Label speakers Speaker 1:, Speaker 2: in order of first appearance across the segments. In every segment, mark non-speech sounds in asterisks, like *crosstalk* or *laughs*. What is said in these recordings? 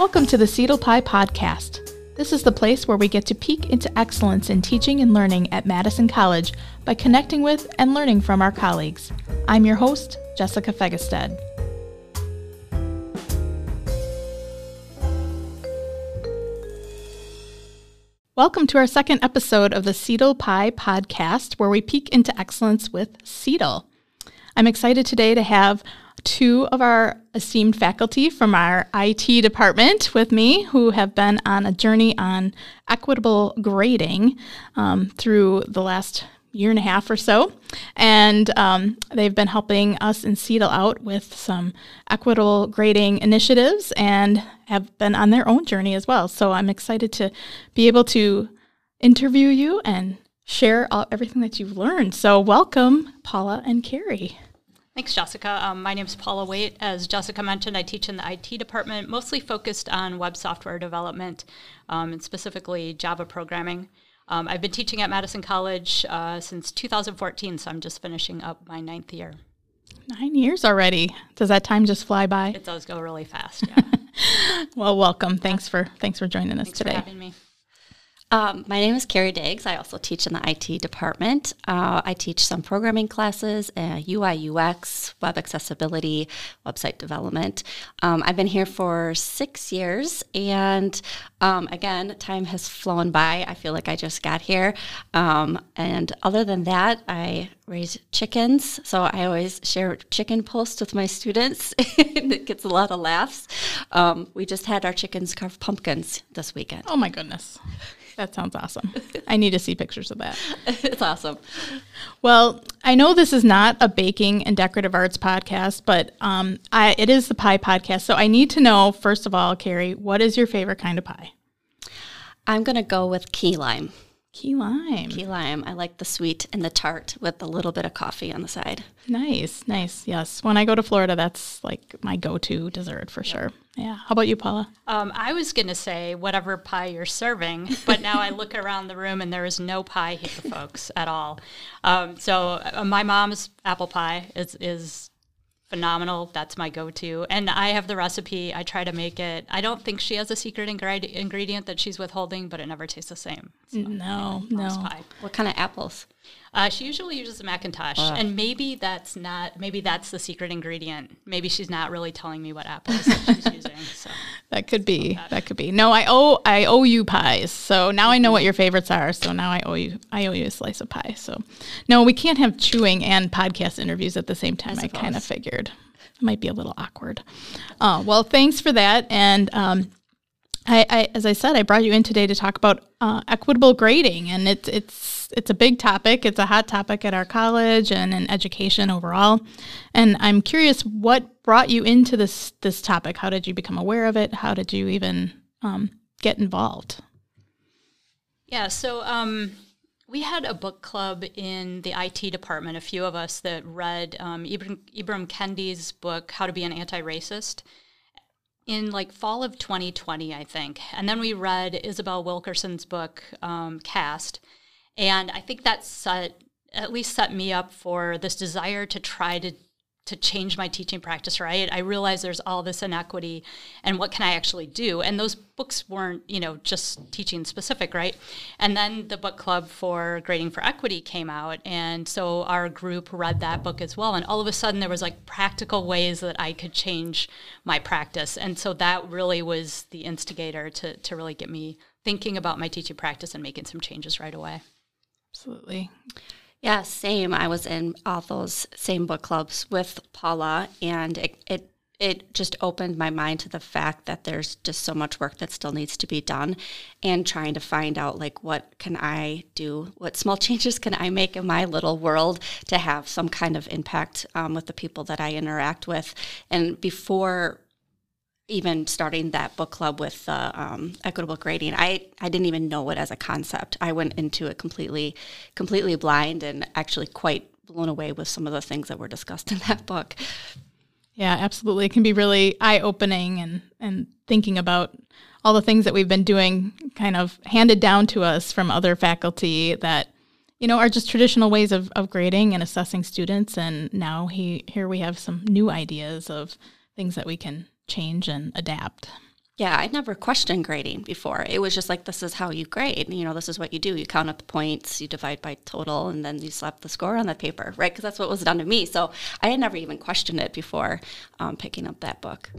Speaker 1: Welcome to the CETL Pie Podcast. This is the place where we get to peek into excellence in teaching and learning at Madison College by connecting with and learning from our colleagues. I'm your host, Jessica Fegestead. Welcome to our second episode of the CETL Pie Podcast, where we peek into excellence with CETL. I'm excited today to have two of our esteemed faculty from our IT department with me who have been on a journey on equitable grading um, through the last year and a half or so. And um, they've been helping us in CETL out with some equitable grading initiatives and have been on their own journey as well. So I'm excited to be able to interview you and share all, everything that you've learned. So welcome, Paula and Kari.
Speaker 2: Thanks, Jessica. Um, my name is Paula Waite. As Jessica mentioned, I teach in the IT department, mostly focused on web software development um, and specifically Java programming. Um, I've been teaching at Madison College uh, since 2014, so I'm just finishing up my ninth year.
Speaker 1: Nine years already. Does that time just fly by?
Speaker 2: It does go really fast. *laughs* Yeah.
Speaker 1: well, welcome. Thanks for thanks for joining us
Speaker 2: Thanks
Speaker 1: today.
Speaker 2: for having me.
Speaker 3: Um, my name is Kari Daggs. I also teach in the IT department. Uh, I teach some programming classes, uh, UI, UX, web accessibility, website development. Um, I've been here for six years, and um, again, time has flown by. I feel like I just got here. Um, and other than that, I raise chickens, so I always share chicken posts with my students. *laughs* it gets a lot of laughs. Um, we just had our chickens carve pumpkins this weekend.
Speaker 1: Oh my goodness. That sounds awesome. I need to see pictures of that. *laughs*
Speaker 3: it's awesome.
Speaker 1: Well, I know this is not a baking and decorative arts podcast, but um, I, it is the pie podcast. So I need to know, first of all, Kari, what is your favorite kind of pie?
Speaker 3: I'm going to go with key lime.
Speaker 1: Key lime.
Speaker 3: Key lime. I like the sweet and the tart with a little bit of coffee on the side.
Speaker 1: Nice, nice. Yes. When I go to Florida, that's like my go to dessert for sure. Yeah. How about you, Paula?
Speaker 2: Um, I was going to say whatever pie you're serving, *laughs* but now I look around the room and there is no pie here, folks, at all. Um, so uh, my mom's apple pie is, is phenomenal. That's my go-to, and I have the recipe. I try to make it. I don't think she has a secret ingred- ingredient that she's withholding, but it never tastes the same.
Speaker 1: So, no, no.
Speaker 2: Pie.
Speaker 3: What kind of apples?
Speaker 2: Uh, she usually uses a McIntosh, and maybe that's not. Maybe that's the secret ingredient. Maybe she's not really telling me what apples *laughs* she's using. So
Speaker 1: that could be. That. that could be. No, I owe I owe you pies. So now I know what your favorites are. So now I owe you I owe you a slice of pie. So no, we can't have chewing and podcast interviews at the same time. I, I kind of figured it might be a little awkward. Uh, well, thanks for that. And um, I, I, as I said, I brought you in today to talk about uh, equitable grading, and it's it's it's a big topic. It's a hot topic at our college and in education overall. And I'm curious, what brought you into this this topic? How did you become aware of it? How did you even um, get involved?
Speaker 2: Yeah, so um, we had a book club in the IT department. A few of us that read um, Ibram, Ibram Kendi's book, How to Be an Anti-Racist in like fall of 2020, I think. And then we read Isabel Wilkerson's book, um, Caste. And I think that set, at least set me up for this desire to try to to change my teaching practice right? I realize there's all this inequity and what can i actually do? And those books weren't you know just teaching specific right? And then the book club for grading for equity came out. And so our group read that book as well. And all of a sudden there was like practical ways that i could change my practice. And so that really was the instigator to, to really get me thinking about my teaching practice and making some changes right away
Speaker 1: absolutely
Speaker 3: yeah, same. I was in all those same book clubs with Paula, and it, it it just opened my mind to the fact that there's just so much work that still needs to be done and trying to find out like what can i do what small *laughs* changes can i make in my little world to have some kind of impact um, with the people that i interact with and before even starting that book club with uh, um, equitable grading, I, I didn't even know it as a concept. I went into it completely completely blind and actually quite blown away with some of the things that were discussed in that book.
Speaker 1: Yeah, absolutely. It can be really eye opening and and thinking about all the things that we've been doing, kind of handed down to us from other faculty that you know are just traditional ways of, of grading and assessing students. And now he here we have some new ideas of things that we can change and adapt.
Speaker 3: Yeah, I never questioned grading before. It was just like, this is how you grade. You know, this is what you do. You count up the points, you divide by total, and then you slap the score on the paper, right? Because that's what was done to me. So I had never even questioned it before um, picking up that book.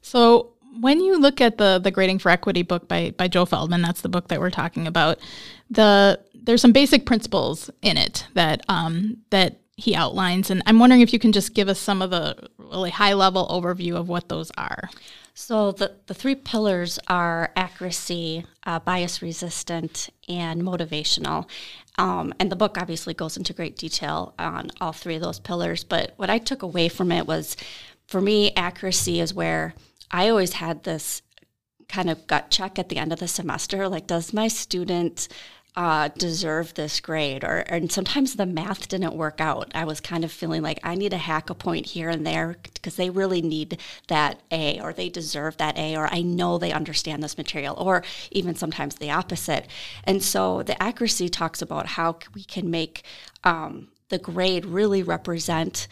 Speaker 1: So when you look at the the grading for equity book by by Joe Feldman, that's the book that we're talking about. The there's some basic principles in it that um, that he outlines, and I'm wondering if you can just give us some of the really high level overview of what those are.
Speaker 3: So the, the three pillars are accuracy, uh, bias resistant, and motivational. Um, and the book obviously goes into great detail on all three of those pillars. But what I took away from it was, for me, accuracy is where I always had this kind of gut check at the end of the semester like, does my student uh, deserve this grade or and sometimes the math didn't work out i was kind of feeling like i need to hack a point here and there because they really need that a or they deserve that a or i know they understand this material or even sometimes the opposite and so the accuracy talks about how we can make um, the grade really represent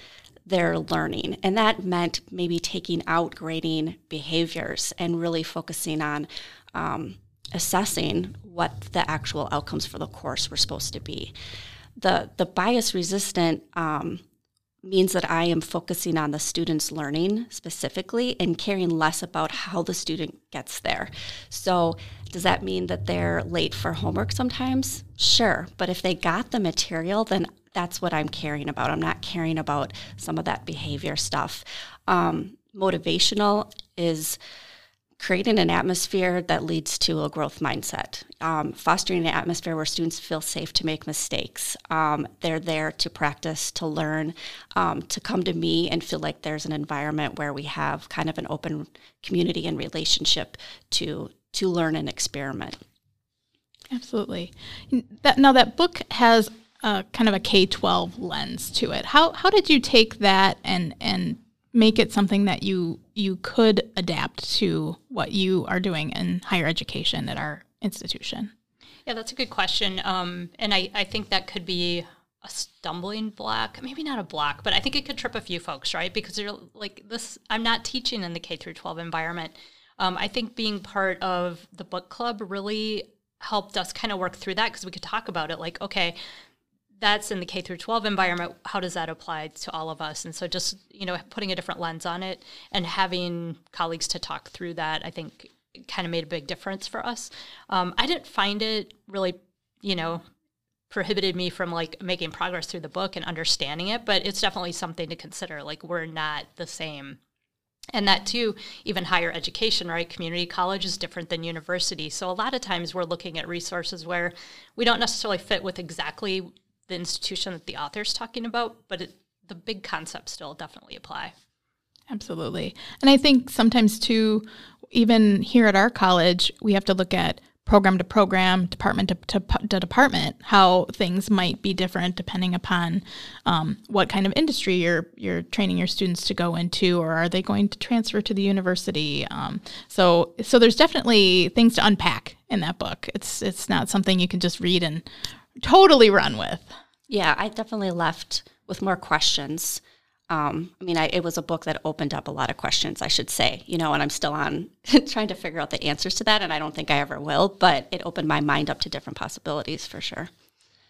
Speaker 3: their learning. And that meant maybe taking out grading behaviors and really focusing on um, assessing what the actual outcomes for the course were supposed to be. The, the bias resistant um, means that I am focusing on the student's learning specifically and caring less about how the student gets there. So, does that mean that they're late for homework sometimes? Sure. But if they got the material, then that's what I'm caring about. I'm not caring about some of that behavior stuff. Um, motivational is creating an atmosphere that leads to a growth mindset, um, fostering an atmosphere where students feel safe to make mistakes. Um, they're there to practice, to learn, um, to come to me and feel like there's an environment where we have kind of an open community and relationship to to learn and experiment.
Speaker 1: Absolutely. That, now that book has a kind of a K twelve lens to it. How how did you take that and and make it something that you you could adapt to what you are doing in higher education at our institution?
Speaker 2: Yeah, that's a good question. Um, and I, I think that could be a stumbling block, maybe not a block, but I think it could trip a few folks, right? Because they're like this. I'm not teaching in the K through 12 environment. Um, I think being part of the book club really helped us kind of work through that because we could talk about it. Like, okay, that's in the K through 12 environment. How does that apply to all of us? And so just, you know, putting a different lens on it and having colleagues to talk through that, I think kind of made a big difference for us. Um, I didn't find it really, you know, prohibited me from like making progress through the book and understanding it, but it's definitely something to consider. Like we're not the same. And that too, even higher education, right? Community college is different than university. So a lot of times we're looking at resources where we don't necessarily fit with exactly the institution that the author's talking about, but it, the big concepts still definitely apply.
Speaker 1: Absolutely. And I think sometimes too, even here at our college, we have to look at program to program, department to, to, to department, how things might be different depending upon um, what kind of industry you're you're training your students to go into, or are they going to transfer to the university? Um, so so there's definitely things to unpack in that book. It's it's not something you can just read and totally run with.
Speaker 3: Yeah, I definitely left with more questions. Um, I mean, I, it was a book that opened up a lot of questions, I should say, you know, and I'm still on *laughs* trying to figure out the answers to that, and I don't think I ever will, but it opened my mind up to different possibilities for sure.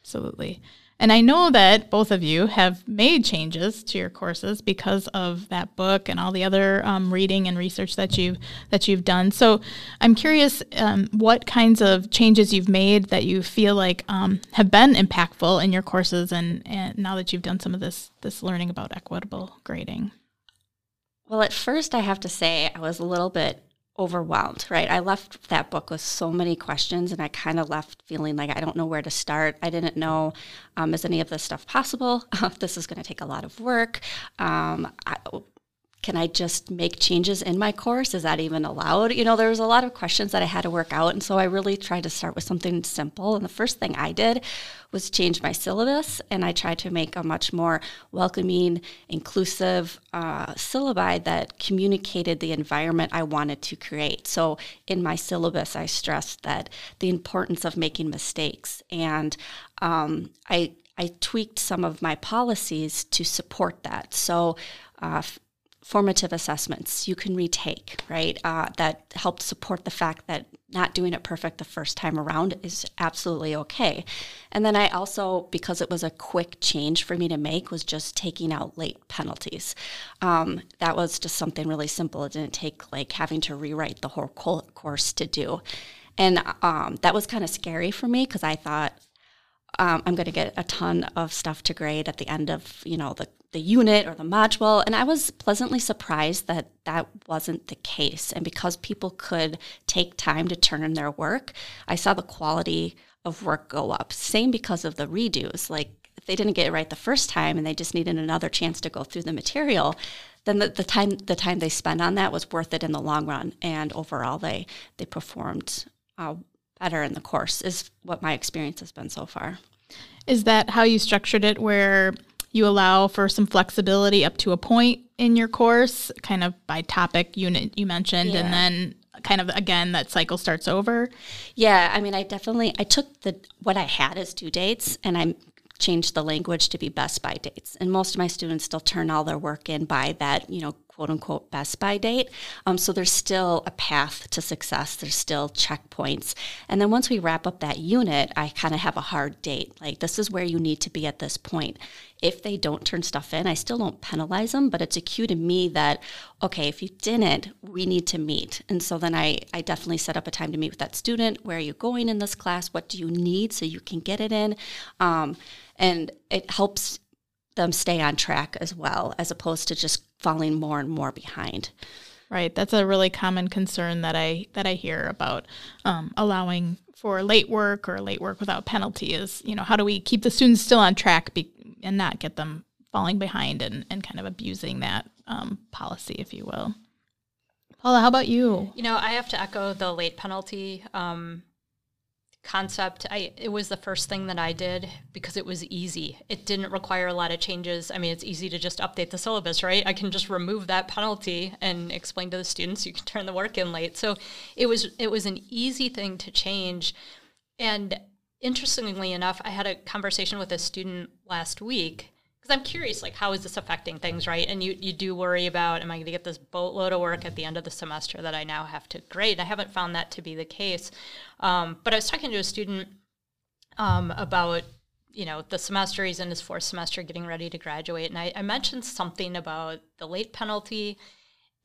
Speaker 1: Absolutely. And I know that both of you have made changes to your courses because of that book and all the other um, reading and research that you've that you've done. So I'm curious um, what kinds of changes you've made that you feel like um, have been impactful in your courses, and, and now that you've done some of this this learning about equitable grading.
Speaker 3: Well, at first, I have to say I was a little bit overwhelmed, right? I left that book with so many questions and I kind of left feeling like I don't know where to start. I didn't know um, is any of this stuff possible? *laughs* this is going to take a lot of work. Um, I, can I just make changes in my course? Is that even allowed? You know, there was a lot of questions that I had to work out. And so I really tried to start with something simple. And the first thing I did was change my syllabus. And I tried to make a much more welcoming, inclusive uh, syllabi that communicated the environment I wanted to create. So in my syllabus, I stressed that the importance of making mistakes. And um, I, I tweaked some of my policies to support that. So uh, formative assessments you can retake, right? Uh, that help support the fact that not doing it perfect the first time around is absolutely okay. And then I also, because it was a quick change for me to make, was just taking out late penalties. Um, that was just something really simple. It didn't take like having to rewrite the whole course to do. And um, that was kind of scary for me because I thought, um, I'm going to get a ton of stuff to grade at the end of you know the the unit or the module. And I was pleasantly surprised that that wasn't the case. And because people could take time to turn in their work, I saw the quality of work go up. Same because of the redos. Like if they didn't get it right the first time and they just needed another chance to go through the material, then the, the time the time they spent on that was worth it in the long run. And overall, they they performed uh, better in the course. Is what my experience has been so far.
Speaker 1: Is that how you structured it? Where you allow for some flexibility up to a point in your course, kind of by topic unit you mentioned, yeah. and then kind of again that cycle starts over.
Speaker 3: Yeah, I mean, I definitely I took the what I had as due dates and I changed the language to be best by dates. And most of my students still turn all their work in by that, you know, quote unquote best by date. Um, so there's still a path to success. There's still checkpoints. And then once we wrap up that unit, I kind of have a hard date. Like this is where you need to be at this point. If they don't turn stuff in, I still don't penalize them, but it's a cue to me that, okay, if you didn't, we need to meet. And so then I, I definitely set up a time to meet with that student. Where are you going in this class? What do you need so you can get it in? Um, and it helps them stay on track as well, as opposed to just falling more and more behind.
Speaker 1: Right, that's a really common concern that I that I hear about um, allowing for late work or late work without penalty. Is you know how do we keep the students still on track be, and not get them falling behind and, and kind of abusing that um, policy, if you will. Paula, how about you?
Speaker 2: You know, I have to echo the late penalty um, concept. I it was the first thing that i did because it was easy. It didn't require a lot of changes. I mean it's easy to just update the syllabus right? I can just remove that penalty and explain to the students you can turn the work in late. So it was it was an easy thing to change. And interestingly enough i had a conversation with a student last week I'm curious, like, how is this affecting things, right? And you, you do worry about, am I going to get this boatload of work at the end of the semester that I now have to grade? I haven't found that to be the case. Um, but I was talking to a student um, about, you know, the semester he's in his fourth semester, getting ready to graduate, and I, I mentioned something about the late penalty,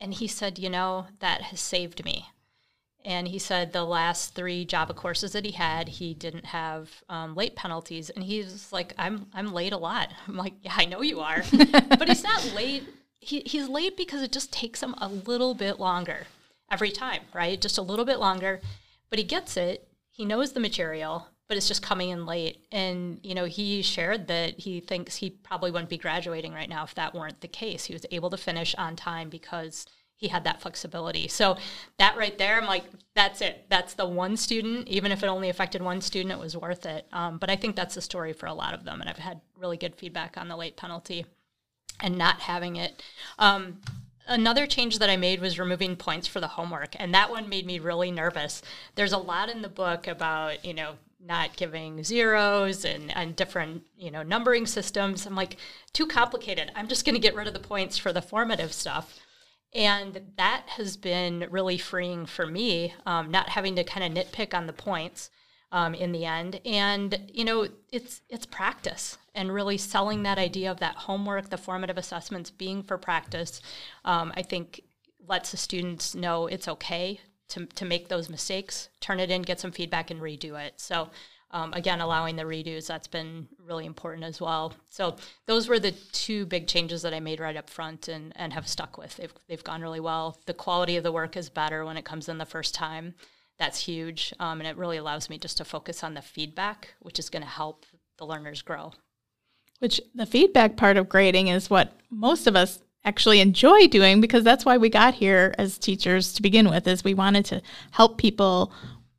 Speaker 2: and he said, you know, that has saved me and he said the last three Java courses that he had, he didn't have um, late penalties. And he's like, "I'm I'm late a lot." *laughs* I'm like, "Yeah, I know you are," *laughs* but he's not late. He, he's late because it just takes him a little bit longer every time, right? Just a little bit longer, but he gets it. He knows the material, but it's just coming in late. And you know, he shared that he thinks he probably wouldn't be graduating right now if that weren't the case. He was able to finish on time because he had that flexibility. So that right there, I'm like, that's it. That's the one student. Even if it only affected one student, it was worth it. Um, but I think that's the story for a lot of them, and I've had really good feedback on the late penalty and not having it. Um, another change that I made was removing points for the homework, and that one made me really nervous. There's a lot in the book about you know not giving zeros and, and different you know numbering systems. I'm like too complicated. I'm just going to get rid of the points for the formative stuff. And that has been really freeing for me, um, not having to kind of nitpick on the points um, in the end. And you know, it's it's practice and really selling that idea of that homework, the formative assessments being for practice. Um, I think lets the students know it's okay to to make those mistakes, turn it in, get some feedback, and redo it. So um, again, allowing the redos, that's been really important as well. So those were the two big changes that I made right up front and, and have stuck with. They've, they've gone really well. The quality of the work is better when it comes in the first time. That's huge. Um, and it really allows me just to focus on the feedback, which is going to help the learners grow.
Speaker 1: Which the feedback part of grading is what most of us actually enjoy doing because that's why we got here as teachers to begin with is we wanted to help people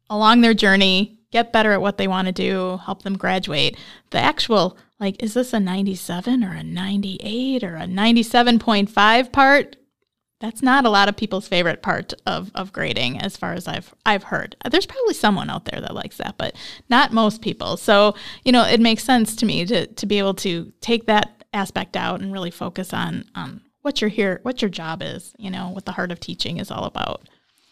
Speaker 1: along their journey get better at what they want to do, help them graduate. The actual, like, is this a 97 or a 98 or a 97.5 part? That's not a lot of people's favorite part of, of grading, as far as I've I've heard. There's probably someone out there that likes that, but not most people. So, you know, it makes sense to me to to be able to take that aspect out and really focus on on what you're here what your job is, you know, what the heart of teaching is all about.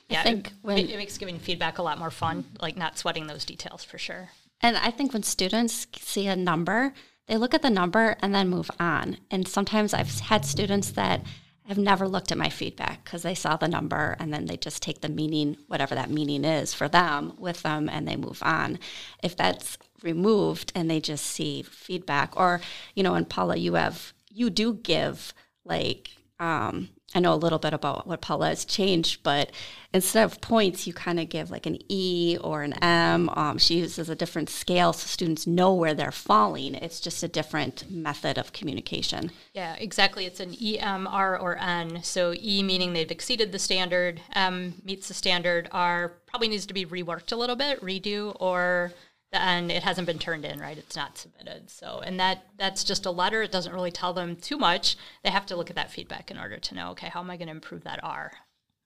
Speaker 2: Yeah,
Speaker 3: I think
Speaker 2: it,
Speaker 3: when
Speaker 2: it, makes giving feedback a lot more fun, like not sweating those details for sure.
Speaker 3: And I think when students see a number, they look at the number and then move on. And sometimes I've had students that have never looked at my feedback because they saw the number and then they just take the meaning, whatever that meaning is for them, with them and they move on. If that's removed and they just see feedback, or, you know, and Paula, you have, you do give like, um, I know a little bit about what Paula has changed, but instead of points, you kind of give like an E or an M. Um, she uses a different scale so students know where they're falling. It's just a different method of communication.
Speaker 2: Yeah, exactly. It's an E, M, R, or N. So E meaning they've exceeded the standard, M meets the standard, R probably needs to be reworked a little bit, redo, or and it hasn't been turned in right? It's not submitted. So and that that's just a letter. It doesn't really tell them too much. They have to look at that feedback in order to know okay how am i going to improve that r?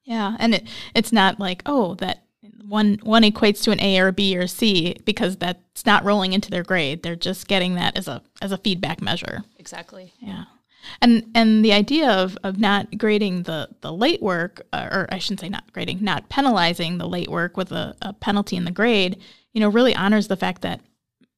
Speaker 1: Yeah and it, it's not like oh that one one equates to an a or b or c because that's not rolling into their grade. They're just getting that as a as a feedback measure.
Speaker 2: Exactly.
Speaker 1: Yeah. And and the idea of, of not grading the, the late work, uh, or I shouldn't say not grading, not penalizing the late work with a, a penalty in the grade, you know, really honors the fact that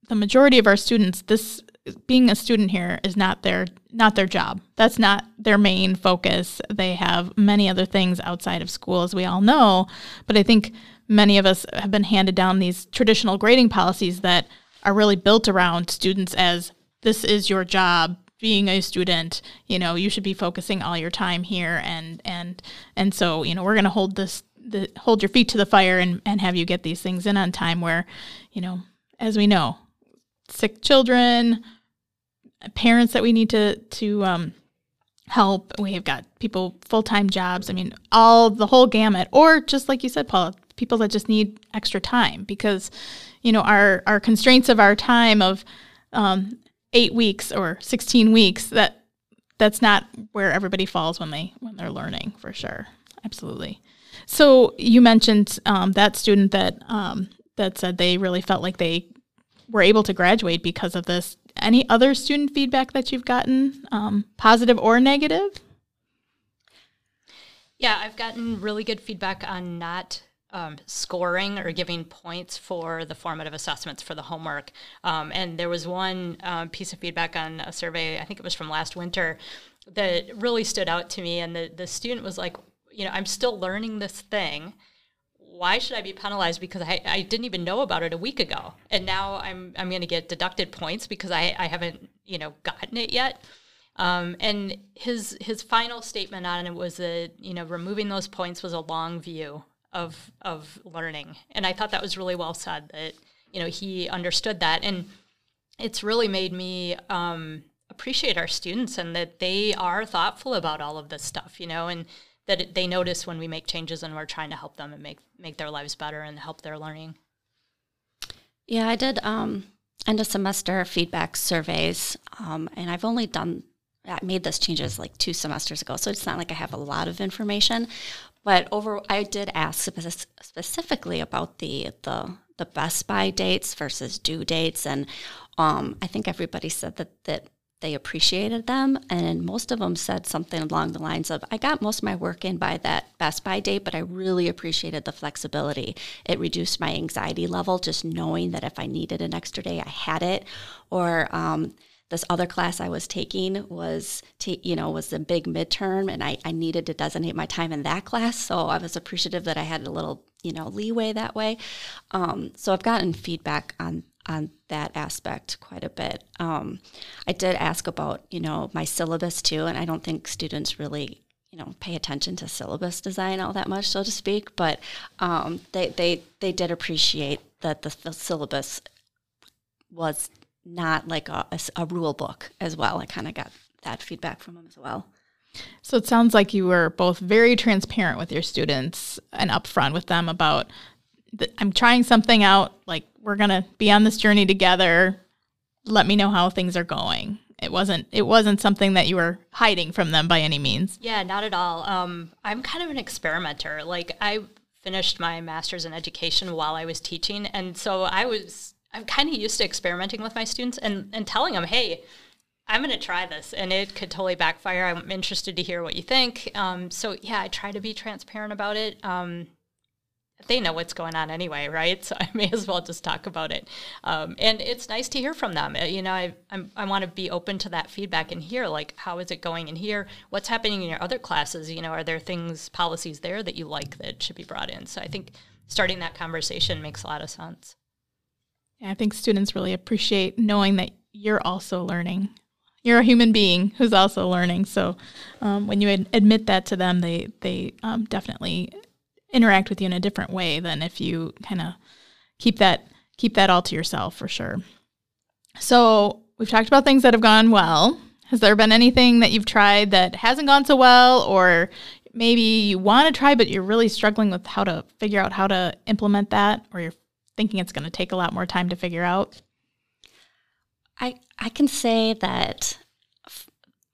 Speaker 1: the majority of our students, this being a student here is not their not their job. That's not their main focus. They have many other things outside of school, as we all know. But I think many of us have been handed down these traditional grading policies that are really built around students as this is your job being a student you know you should be focusing all your time here and and and so you know we're going to hold this the, hold your feet to the fire and, and have you get these things in on time where you know as we know sick children parents that we need to to um, help we have got people full-time jobs. I mean all the whole gamut. Or just like you said paul people that just need extra time because you know our our constraints of our time of um, eight weeks or 16 weeks that that's not where everybody falls when they when they're learning for sure. Absolutely so you mentioned um, that student that um, that said they really felt like they were able to graduate because of this any other student feedback that you've gotten um, positive or negative
Speaker 2: yeah i've gotten really good feedback on not um, scoring or giving points for the formative assessments for the homework. Um, and there was one um, piece of feedback on a survey, I think it was from last winter, that really stood out to me. And the, the student was like, you know, I'm still learning this thing. Why should I be penalized because I, I didn't even know about it a week ago? And now I'm, I'm going to get deducted points because I, I haven't, you know, gotten it yet. Um, and his his final statement on it was that you know removing those points was a long view of of learning. And I thought that was really well said. That you know he understood that, and it's really made me um, appreciate our students and that they are thoughtful about all of this stuff. You know, and that they notice when we make changes and we're trying to help them and make make their lives better and help their learning.
Speaker 3: Yeah, I did um, end of semester feedback surveys, um, and I've only done I made those changes like two semesters ago, so it's not like I have a lot of information. But over, I did ask specifically about the the the best by dates versus due dates, and um, I think everybody said that that they appreciated them, and most of them said something along the lines of, "I got most of my work in by that best by date, but I really appreciated the flexibility. It reduced my anxiety level just knowing that if I needed an extra day, I had it." Or um, this other class I was taking was, you know, was a big midterm, and I, I needed to designate my time in that class. So I was appreciative that I had a little, you know, leeway that way. Um, so I've gotten feedback on on that aspect quite a bit. Um, I did ask about, you know, my syllabus too, and I don't think students really, you know, pay attention to syllabus design all that much, so to speak. But um, they they they did appreciate that the, the syllabus was not like a, a, a rule book as well. I kind of got that feedback from them as well.
Speaker 1: So it sounds like you were both very transparent with your students and upfront with them about I'm trying something out. Like we're gonna be on this journey together. Let me know how things are going. It wasn't it wasn't something that you were hiding from them by any means.
Speaker 2: Yeah, not at all. Um, I'm kind of an experimenter. Like I finished my master's in education while I was teaching, and so I was I'm kind of used to experimenting with my students and, and telling them, hey, I'm going to try this and it could totally backfire. I'm interested to hear what you think. Um, so, yeah, I try to be transparent about it. Um, they know what's going on anyway, right? *laughs* So I may as well just talk about it. Um, and it's nice to hear from them. Uh, you know, I, i want to be open to that feedback and hear, like, how is it going in here? What's happening in your other classes? You know, are there things, policies there that you like that should be brought in? So I think starting that conversation makes a lot of sense.
Speaker 1: Yeah, I think students really appreciate knowing that you're also learning you're a human being who's also learning. So um, when you ad- admit that to them, they they um, definitely interact with you in a different way than if you kind of keep that keep that all to yourself for sure. So we've talked about things that have gone well. Has there been anything that you've tried that hasn't gone so well, or maybe you want to try but you're really struggling with how to figure out how to implement that, or you're thinking it's going to take a lot more time to figure out?
Speaker 3: I, I can say that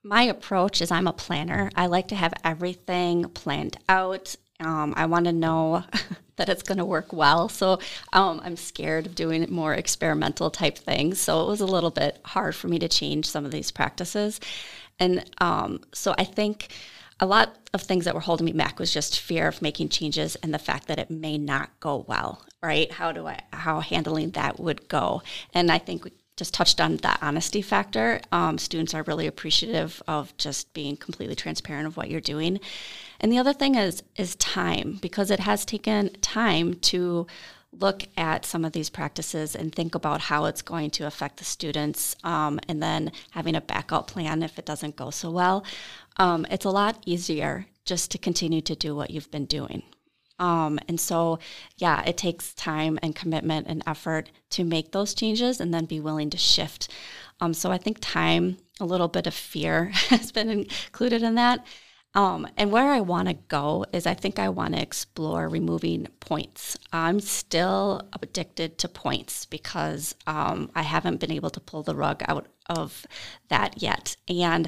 Speaker 3: my approach is I'm a planner. I like to have everything planned out. Um, I want to know *laughs* that it's going to work well. So um, I'm scared of doing more experimental type things. So it was a little bit hard for me to change some of these practices. And um, so I think a lot of things that were holding me back was just fear of making changes and the fact that it may not go well right how do i how handling that would go and i think we just touched on that honesty factor. Um, students are really appreciative of just being completely transparent of what you're doing. And the other thing is is time because it has taken time to look at some of these practices and think about how it's going to affect the students um, and then having a backup plan if it doesn't go so well. Um, it's a lot easier just to continue to do what you've been doing. Um, and so, yeah, it takes time and commitment and effort to make those changes and then be willing to shift. Um, so I think time, a little bit of fear *laughs* has been included in that. Um, and where I want to go is I think I want to explore removing points. I'm still addicted to points because um, I haven't been able to pull the rug out of that yet. And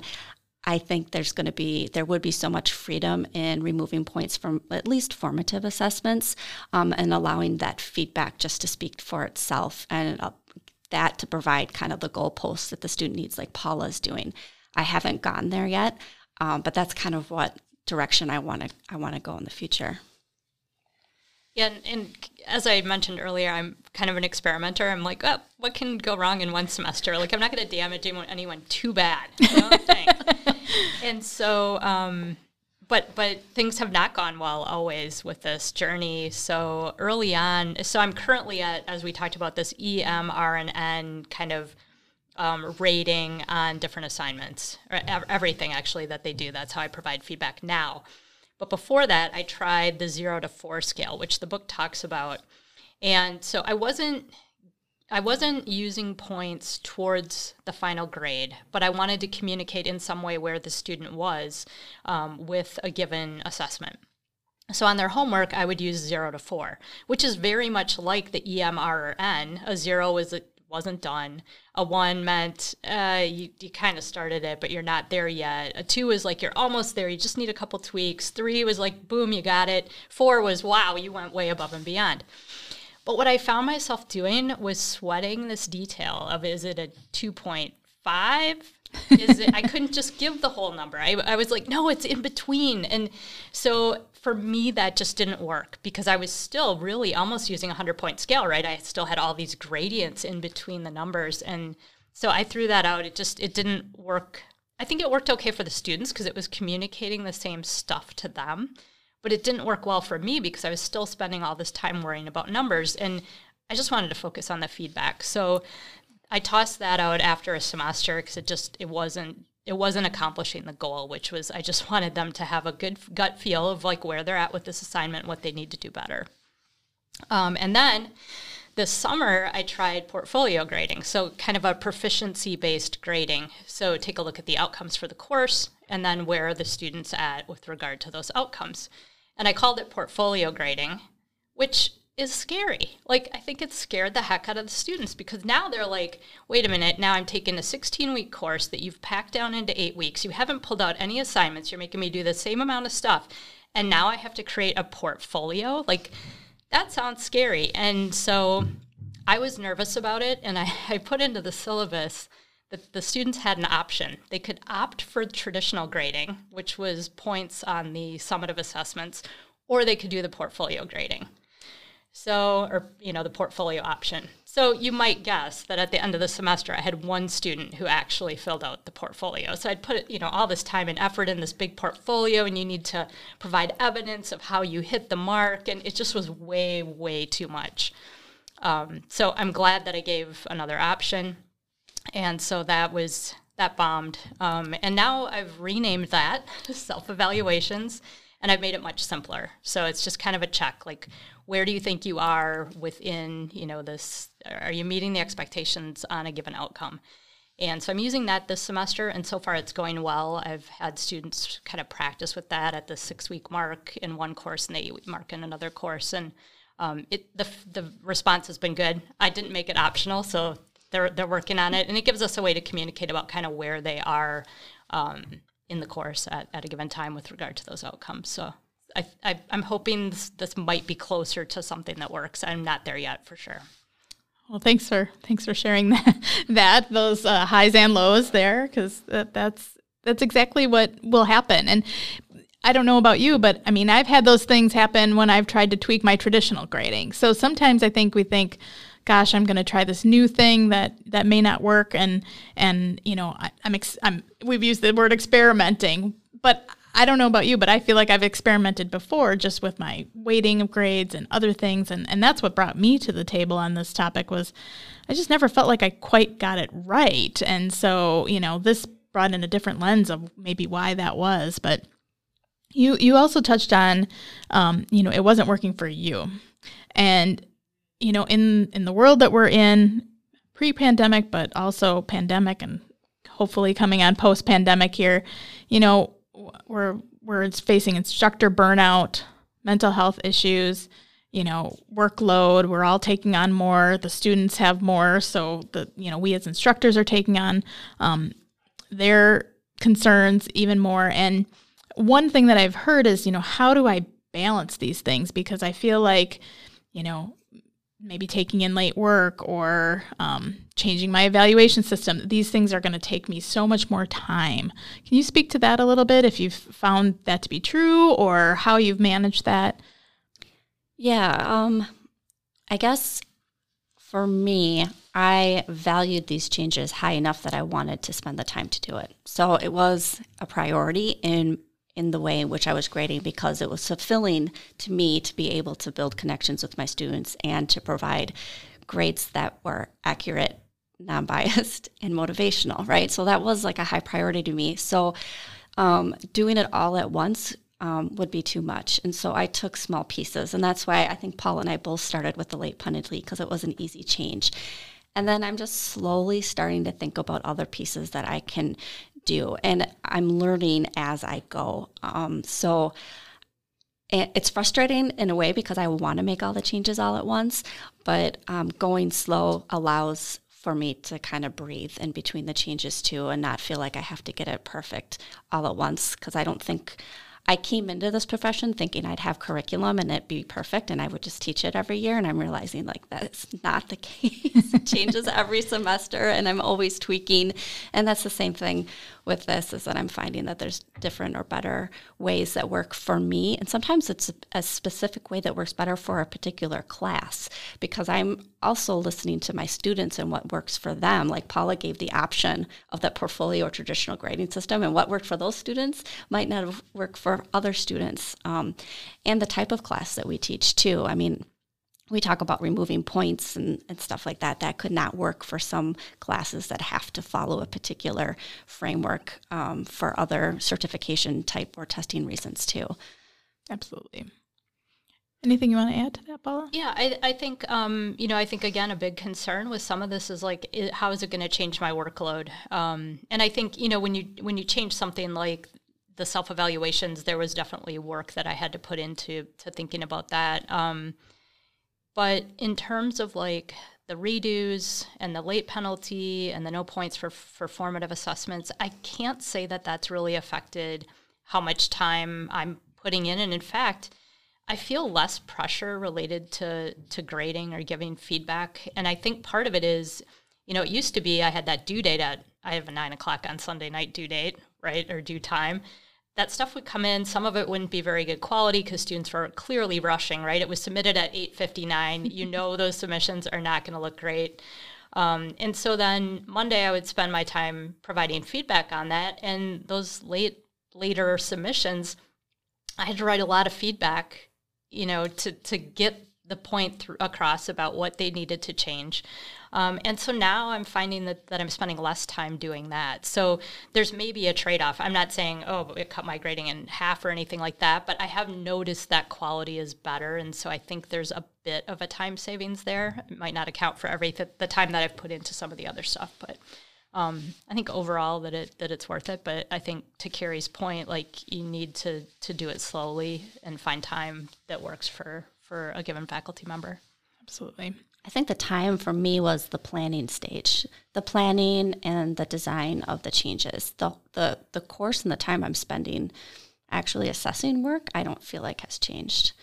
Speaker 3: I think there's going to be there would be so much freedom in removing points from at least formative assessments um, and allowing that feedback just to speak for itself and uh, that to provide kind of the goalposts that the student needs, like Paula's doing. I haven't gotten there yet, um, but that's kind of what direction I want to I want to go in the future.
Speaker 2: Yeah, and, and, as I mentioned earlier, I'm kind of an experimenter. I'm like, oh, what can go wrong in one semester? Like, I'm not going to damage anyone too bad. *laughs* and so, um, but but things have not gone well always with this journey. So early on, so I'm currently at, as we talked about, this E, and kind of um, rating on different assignments, or everything actually that they do. That's how I provide feedback now. But before that, I tried the zero to four scale, which the book talks about. And so I wasn't I wasn't using points towards the final grade, but I wanted to communicate in some way where the student was um, with a given assessment. So on their homework, I would use zero to four, which is very much like the EMR or N. A zero is a wasn't done. A one meant uh, you, you kind of started it, but you're not there yet. A two was like you're almost there. You just need a couple tweaks. Three was like, boom, you got it. Four was, wow, you went way above and beyond. But what I found myself doing was sweating this detail of is it a 2.5? Is it, I couldn't just give the whole number. I, I was like, no, it's in between. And so for me, that just didn't work because I was still really almost using a 100 point scale, right? I still had all these gradients in between the numbers. And so I threw that out. It just, it didn't work. I think it worked okay for the students because it was communicating the same stuff to them. But it didn't work well for me because I was still spending all this time worrying about numbers. And I just wanted to focus on the feedback. So I tossed that out after a semester because it just, it wasn't it wasn't accomplishing the goal, which was I just *laughs* wanted them to have a good gut feel of like where they're at with this assignment, what they need to do better. Um, and then this summer, I tried portfolio grading, so kind of a proficiency based grading. So take a look at the outcomes for the course and then where are the students at with regard to those outcomes. And I called it portfolio grading, which is scary. Like, I think it scared the heck out of the students because now they're like, wait a minute, now I'm taking a 16 week course that you've packed down into eight weeks. You haven't pulled out any assignments. You're making me do the same amount of stuff. And now I have to create a portfolio. Like, that sounds scary. And so I was nervous about it. And I, *laughs* I put into the syllabus that the students had an option. They could opt for traditional grading, which was points on the summative assessments, or they could do the portfolio grading. So, or, you know, the portfolio option. So you might guess that at the end of the semester, I had one student who actually filled out the portfolio. So I'd put, you know, all this time and effort in this big portfolio, and you need to provide evidence of how you hit the mark. And it just was way, way too much. Um, so I'm glad that I gave another option. And so that was, that bombed. Um, and now I've renamed that *laughs* self evaluations and I've made it much simpler. So it's just kind of a check like, where do you think you are within you know this are you meeting the expectations on a given outcome? And so i'm using that this semester and so far it's going well. I've had students kind of practice with that at the six week mark in one course and the eight week mark in another course and um, it, the, the response has been good. I didn't make it optional so they're, they're working on it and it gives us a way to communicate about kind of where they are um, in the course at, at a given time with regard to those outcomes so I, I, am hoping this, this might be closer to something that works. I'm not there yet for sure.
Speaker 1: Well, thanks for thanks for sharing *laughs* that, that those uh, highs and lows there, because that, that's that's exactly what will happen. And I don't know about you, but I mean, I've had those things happen when I've tried to tweak my traditional grading. So sometimes I think we think, gosh, I'm going to try this new thing that that may not work, and and you know, I, am ex- I'm we've used the word experimenting, but I don't know about you, but I feel like I've experimented before just with my weighting of grades and other things and, and that's what brought me to the table on this topic was I just never felt like I quite got it right. And so, you know, this brought in a different lens of maybe why that was. But you you also touched on um, you know, it wasn't working for you. And, you know, in in the world that we're in, pre-pandemic, but also pandemic and hopefully coming on post-pandemic here, you know, we're we're facing instructor burnout, mental health issues, you know, workload. We're all taking on more. The students have more, so the you know we as instructors are taking on um, their concerns even more. And one thing that I've heard is you know how do I balance these things because I feel like you know maybe taking in late work or um, changing my evaluation system. These things are going to take me so much more time. Can you speak to that a little bit if you've found that to be true or how you've managed that?
Speaker 3: Yeah, um, I guess for me, I valued these changes high enough that I wanted to spend the time to do it. So it was a priority in in the way in which I was grading because it was fulfilling to me to be able to build connections with my students and to provide grades that were accurate, non biased, *laughs* and motivational, right? So that was like a high priority to me. So um, doing it all at once um, would be too much. And so I took small pieces. And that's why I think Paul and I both started with the late punted lead because it was an easy change. And then I'm just slowly starting to think about other pieces that I can do. And I'm learning as I go. Um, so it's frustrating in a way because I want to make all the changes all at once, but um, going slow allows for me to kind of breathe in between the changes too and not feel like I have to get it perfect all at once because I don't think I came into this profession thinking I'd have curriculum and it'd be perfect and I would just teach it every year. And I'm realizing like that's *laughs* not the case. it changes every semester and I'm always tweaking. And that's the same thing with this is that I'm finding that there's different or better ways that work for me. And sometimes it's a, a specific way that works better for a particular class because I'm also listening to my students and what works for them. Like Paula gave the option of that portfolio or traditional grading system, and what worked for those students might not work for other students. Um, and the type of class that we teach too. I mean, we talk about removing points and, and stuff like that. That could not work for some classes that have to follow a particular framework um, for other certification type or testing reasons too.
Speaker 1: Absolutely. Anything you want to add to that, Paula?
Speaker 2: Yeah, I, I think, um, you know, I think again, a big concern with some of this is like, it, how is it going to change my workload? Um, and I think, you know, when you when you change something like the self evaluations, there was definitely work that I had to put into to thinking about that. Um, but in terms of like the redos and the late penalty and the no points for, for formative assessments, I can't say that that's really affected how much time I'm putting in. And in fact, I feel less pressure related to, to grading or giving feedback. And I think part of it is, you know, it used to be I had that due date at, I have a nine o'clock on Sunday night due date, right, or due time. That stuff would come in. Some of it wouldn't be very good quality because students were clearly rushing, right? It was submitted at 8.59. you *laughs* know those submissions are not going to look great. Um, and so then Monday I would spend my time providing feedback on that. And those late later submissions, I had to write a lot of feedback, you know, to, to get the point th- across about what they needed to change. Um, and so now I'm finding that, that I'm spending less time doing that. So there's maybe a trade off. I'm not saying, oh, it cut my grading in half or anything like that, but I have noticed that quality is better. And so I think there's a bit of a time savings there. It might not account for every th- the time that I've put into some of the other stuff, but um, I think overall that it that it's worth it. But I think to Kari's point, like you need to to do it slowly and find time that works for for a given faculty member.
Speaker 1: Absolutely.
Speaker 3: I think the time for me was the planning stage, the planning and the design of the changes. The the the course and the time I'm spending actually assessing work, I don't feel like has changed.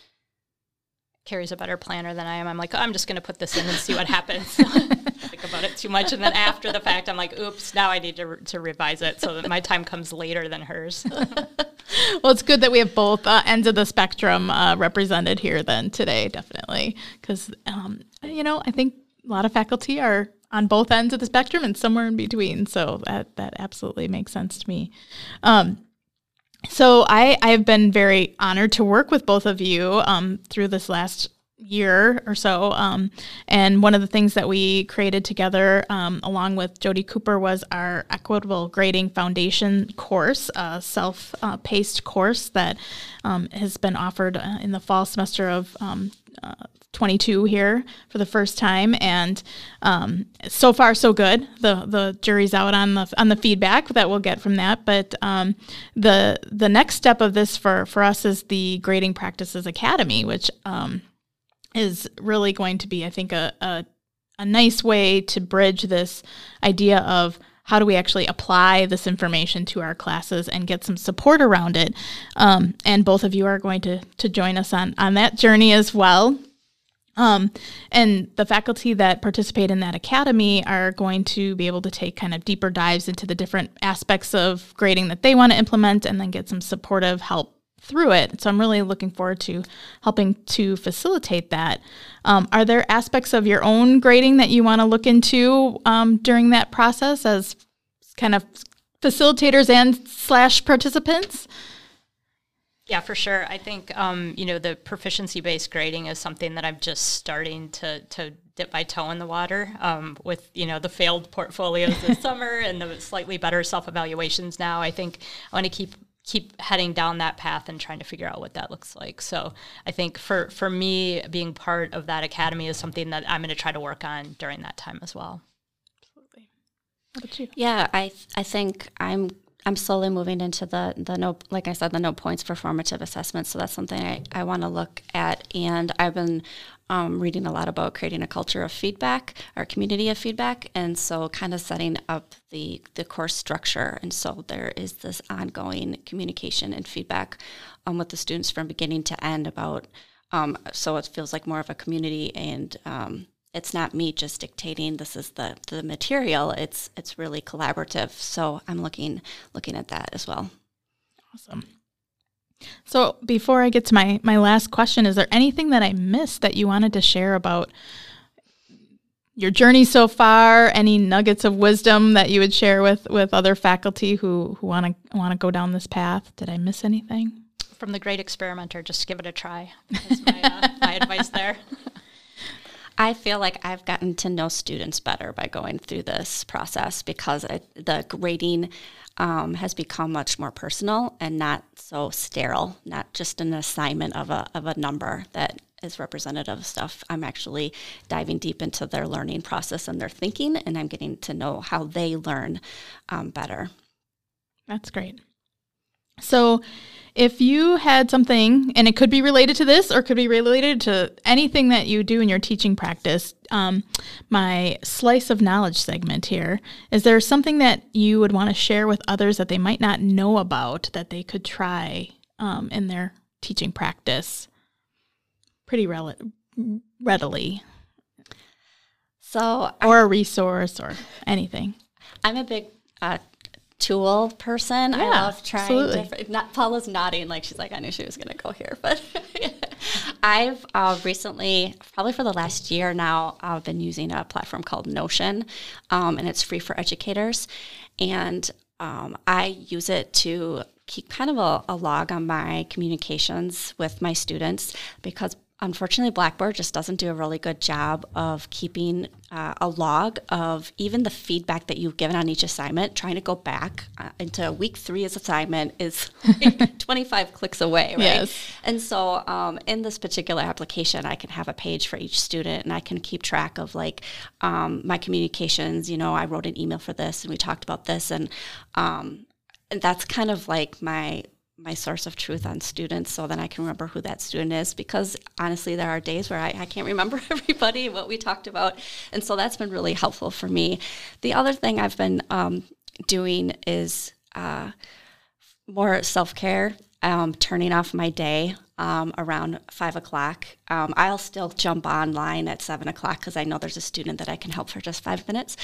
Speaker 2: Kari's a better planner than I am. I'm like, oh, I'm just going to put this in and see what *laughs* happens. *laughs* think about it too much, and then after the fact, I'm like, oops, now I need to, re- to revise it so that my time comes later than hers. *laughs*
Speaker 1: well, it's good that we have both uh, ends of the spectrum uh, represented here then today, definitely, because um, you know I think a lot of faculty are on both ends of the spectrum and somewhere in between. So that that absolutely makes sense to me. Um, so I, I have been very honored to work with both of you um, through this last year or so. Um, and one of the things that we created together, um, along with Jody Cooper, was our Equitable Grading Foundation course, a self uh, paced course that um, has been offered uh, in the fall semester of. Um, uh, 22 here for the first time, and um, so far so good. the The jury's out on the on the feedback that we'll get from that. But um, the the next step of this for for us is the Grading Practices Academy, which is really going to be, I think, a, a, a nice way to bridge this idea of how do we actually apply this information to our classes and get some support around it. Um, and both of you are going to, to join us on, on that journey as well. Um, and the faculty that participate in that academy are going to be able to take kind of deeper dives into the different aspects of grading that they want to implement and then get some supportive help through it. So I'm really looking forward to helping to facilitate that. Um, are there aspects of your own grading that you want to look into um, during that process as kind of facilitators and slash participants?
Speaker 2: Yeah, for sure. I think um, you know the proficiency based grading is something that I'm just starting to to dip my toe in the water um, with you know the failed portfolios this *laughs* summer and the slightly better self evaluations now. I think I want to keep keep heading down that path and trying to figure out what that looks like. So I think for for me, being part of that academy is something that I'm going to try to work on during that time as well.
Speaker 3: Absolutely. What about you? Yeah, I th- I think I'm I'm slowly moving into the the no like I said the no points for formative assessment. So that's something I, I want to look at. And I've been um, reading a lot about creating a culture of feedback or community of feedback, and so kind of setting up the the course structure. And so there is this ongoing communication and feedback um, with the students from beginning to end about. Um, so it feels like more of a community, and um, it's not me just dictating this is the the material. It's it's really collaborative. So I'm looking looking at that as well.
Speaker 1: Awesome. So before I get to my my last question, is there anything that I missed that you wanted to share about your journey so far? Any nuggets of wisdom that you would share with with other faculty who who want to want to go down this path? Did I miss anything?
Speaker 2: From the great experimenter, just give it a try. That's my, uh, my advice there. *laughs*
Speaker 3: I feel like I've gotten to know students better by going through this process because it, the grading um, has become much more personal and not so sterile, not just an assignment of a, of a number that is representative of stuff. I'm actually diving deep into their learning process and their thinking, and I'm getting to know how they learn um, better.
Speaker 1: That's great. So, if you had something, and it could be related to this or could be related to anything that you do in your teaching practice, um, my slice of knowledge segment here, is there something that you would want to share with others that they might not know about that they could try um, in their teaching practice pretty rel- readily?
Speaker 3: So,
Speaker 1: or a resource or anything.
Speaker 3: I'm a big uh, tool person. I love trying
Speaker 1: absolutely.
Speaker 3: different. Not, Paula's nodding like she's like, I knew she was going to go here, *laughs* but I've uh, recently, probably for the last year now, I've been using a platform called Notion, um, and it's free for educators, and um, I use it to keep kind of a, a log on my communications with my students because unfortunately blackboard just doesn't do a really good job of keeping uh, a log of even the feedback that you've given on each assignment trying to go back uh, into week three's assignment is *laughs* like *laughs* 25 clicks away right
Speaker 1: Yes.
Speaker 3: and so um, in this particular application i can have a page for each student and i can keep track of like um, my communications you know i wrote an email for this and we talked about this and um, and that's kind of like my my source of truth on students so then I can remember who that student is because honestly there are days where I, I can't remember *laughs* everybody what we talked about and so that's been really helpful for me. The other thing I've been um, doing is uh, more self-care um, turning off my day um, around five o'clock. Um, I'll still jump online at seven o'clock because I know there's a student that I can help for just five minutes.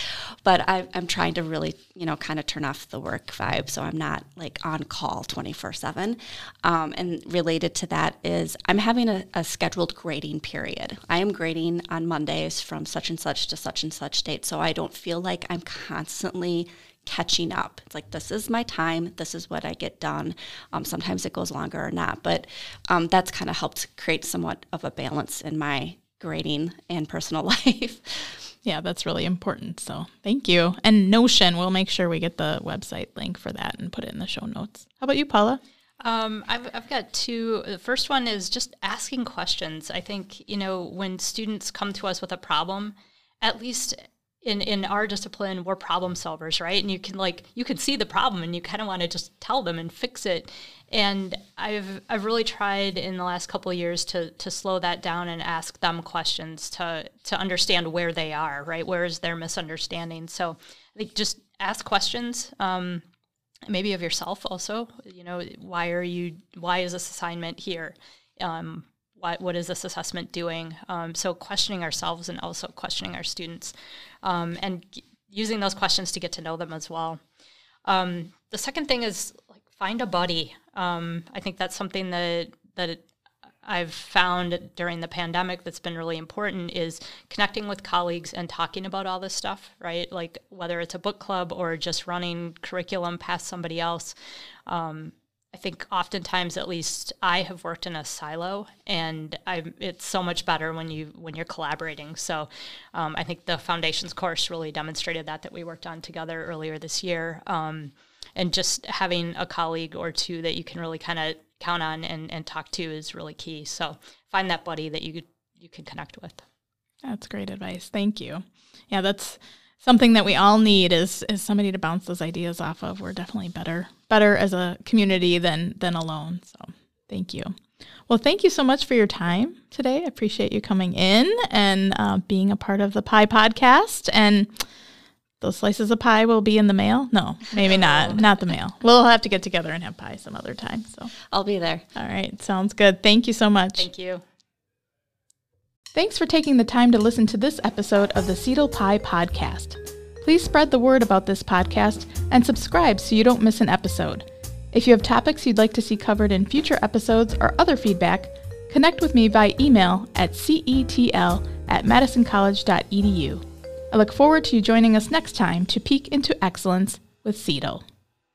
Speaker 3: But I, I'm trying to really, you know, kind of turn off the work vibe so I'm not like on call 24 7. Um, and related to that is I'm having a, a scheduled grading period. I am grading on Mondays from such and such to such and such date. So I don't feel like I'm constantly catching up. It's like this is my time. This is what I get done. Um, sometimes it goes longer or not, but um, that's kind of helped create somewhat of a balance in my grading and personal *laughs* life.
Speaker 1: Yeah, that's really important. So thank you. And Notion, we'll make sure we get the website link for that and put it in the show notes. How about you, Paula?
Speaker 2: Um, I've, I've got two. The first one is just asking questions. I think, you know, when students come to us with a problem, at least in, in our discipline, we're problem solvers, right? And you can like, you can see the problem and you kind of want to just tell them and fix it. And I've, I've really tried in the last couple years to, to slow that down and ask them questions to, to understand where they are, right? Where is their misunderstanding? So think just ask questions. Um, maybe of yourself also you know why are you why is this assignment here um, what, what is this assessment doing um, so questioning ourselves and also questioning our students um, and g- using those questions to get to know them as well um, the second thing is like find a buddy um, i think that's something that that I've found during the pandemic that's been really important is connecting with colleagues and talking about all this stuff, right? Like whether it's a book club or just running curriculum past somebody else. Um, I think oftentimes, at least, I have worked in a silo, and I it's so much better when you when you're collaborating. So, um, I think the foundations course really demonstrated that that we worked on together earlier this year. Um, and just having a colleague or two that you can really kind of count on and, and talk to is really key. So find that buddy that you you can connect with.
Speaker 1: That's great advice. Thank you. Yeah, that's something that we all need is is somebody to bounce those ideas off of. We're definitely better better as a community than than alone. So thank you. Well, thank you so much for your time today. I appreciate you coming in and uh, being a part of the Pie Podcast. And those slices of pie will be in the mail. No, maybe *laughs* not. Not the mail. We'll have to get together and have pie some other time. So,
Speaker 3: I'll be there.
Speaker 1: all right, sounds good. Thank you so much.
Speaker 2: Thank you.
Speaker 1: Thanks for taking the time to listen to this episode of the CETL Pie Podcast. Please spread the word about this podcast and subscribe so you don't miss an episode. If you have topics you'd like to see covered in future episodes or other feedback, connect with me by email at cetl at madisoncollege.edu. I look forward to you joining us next time to peek into excellence with CETL.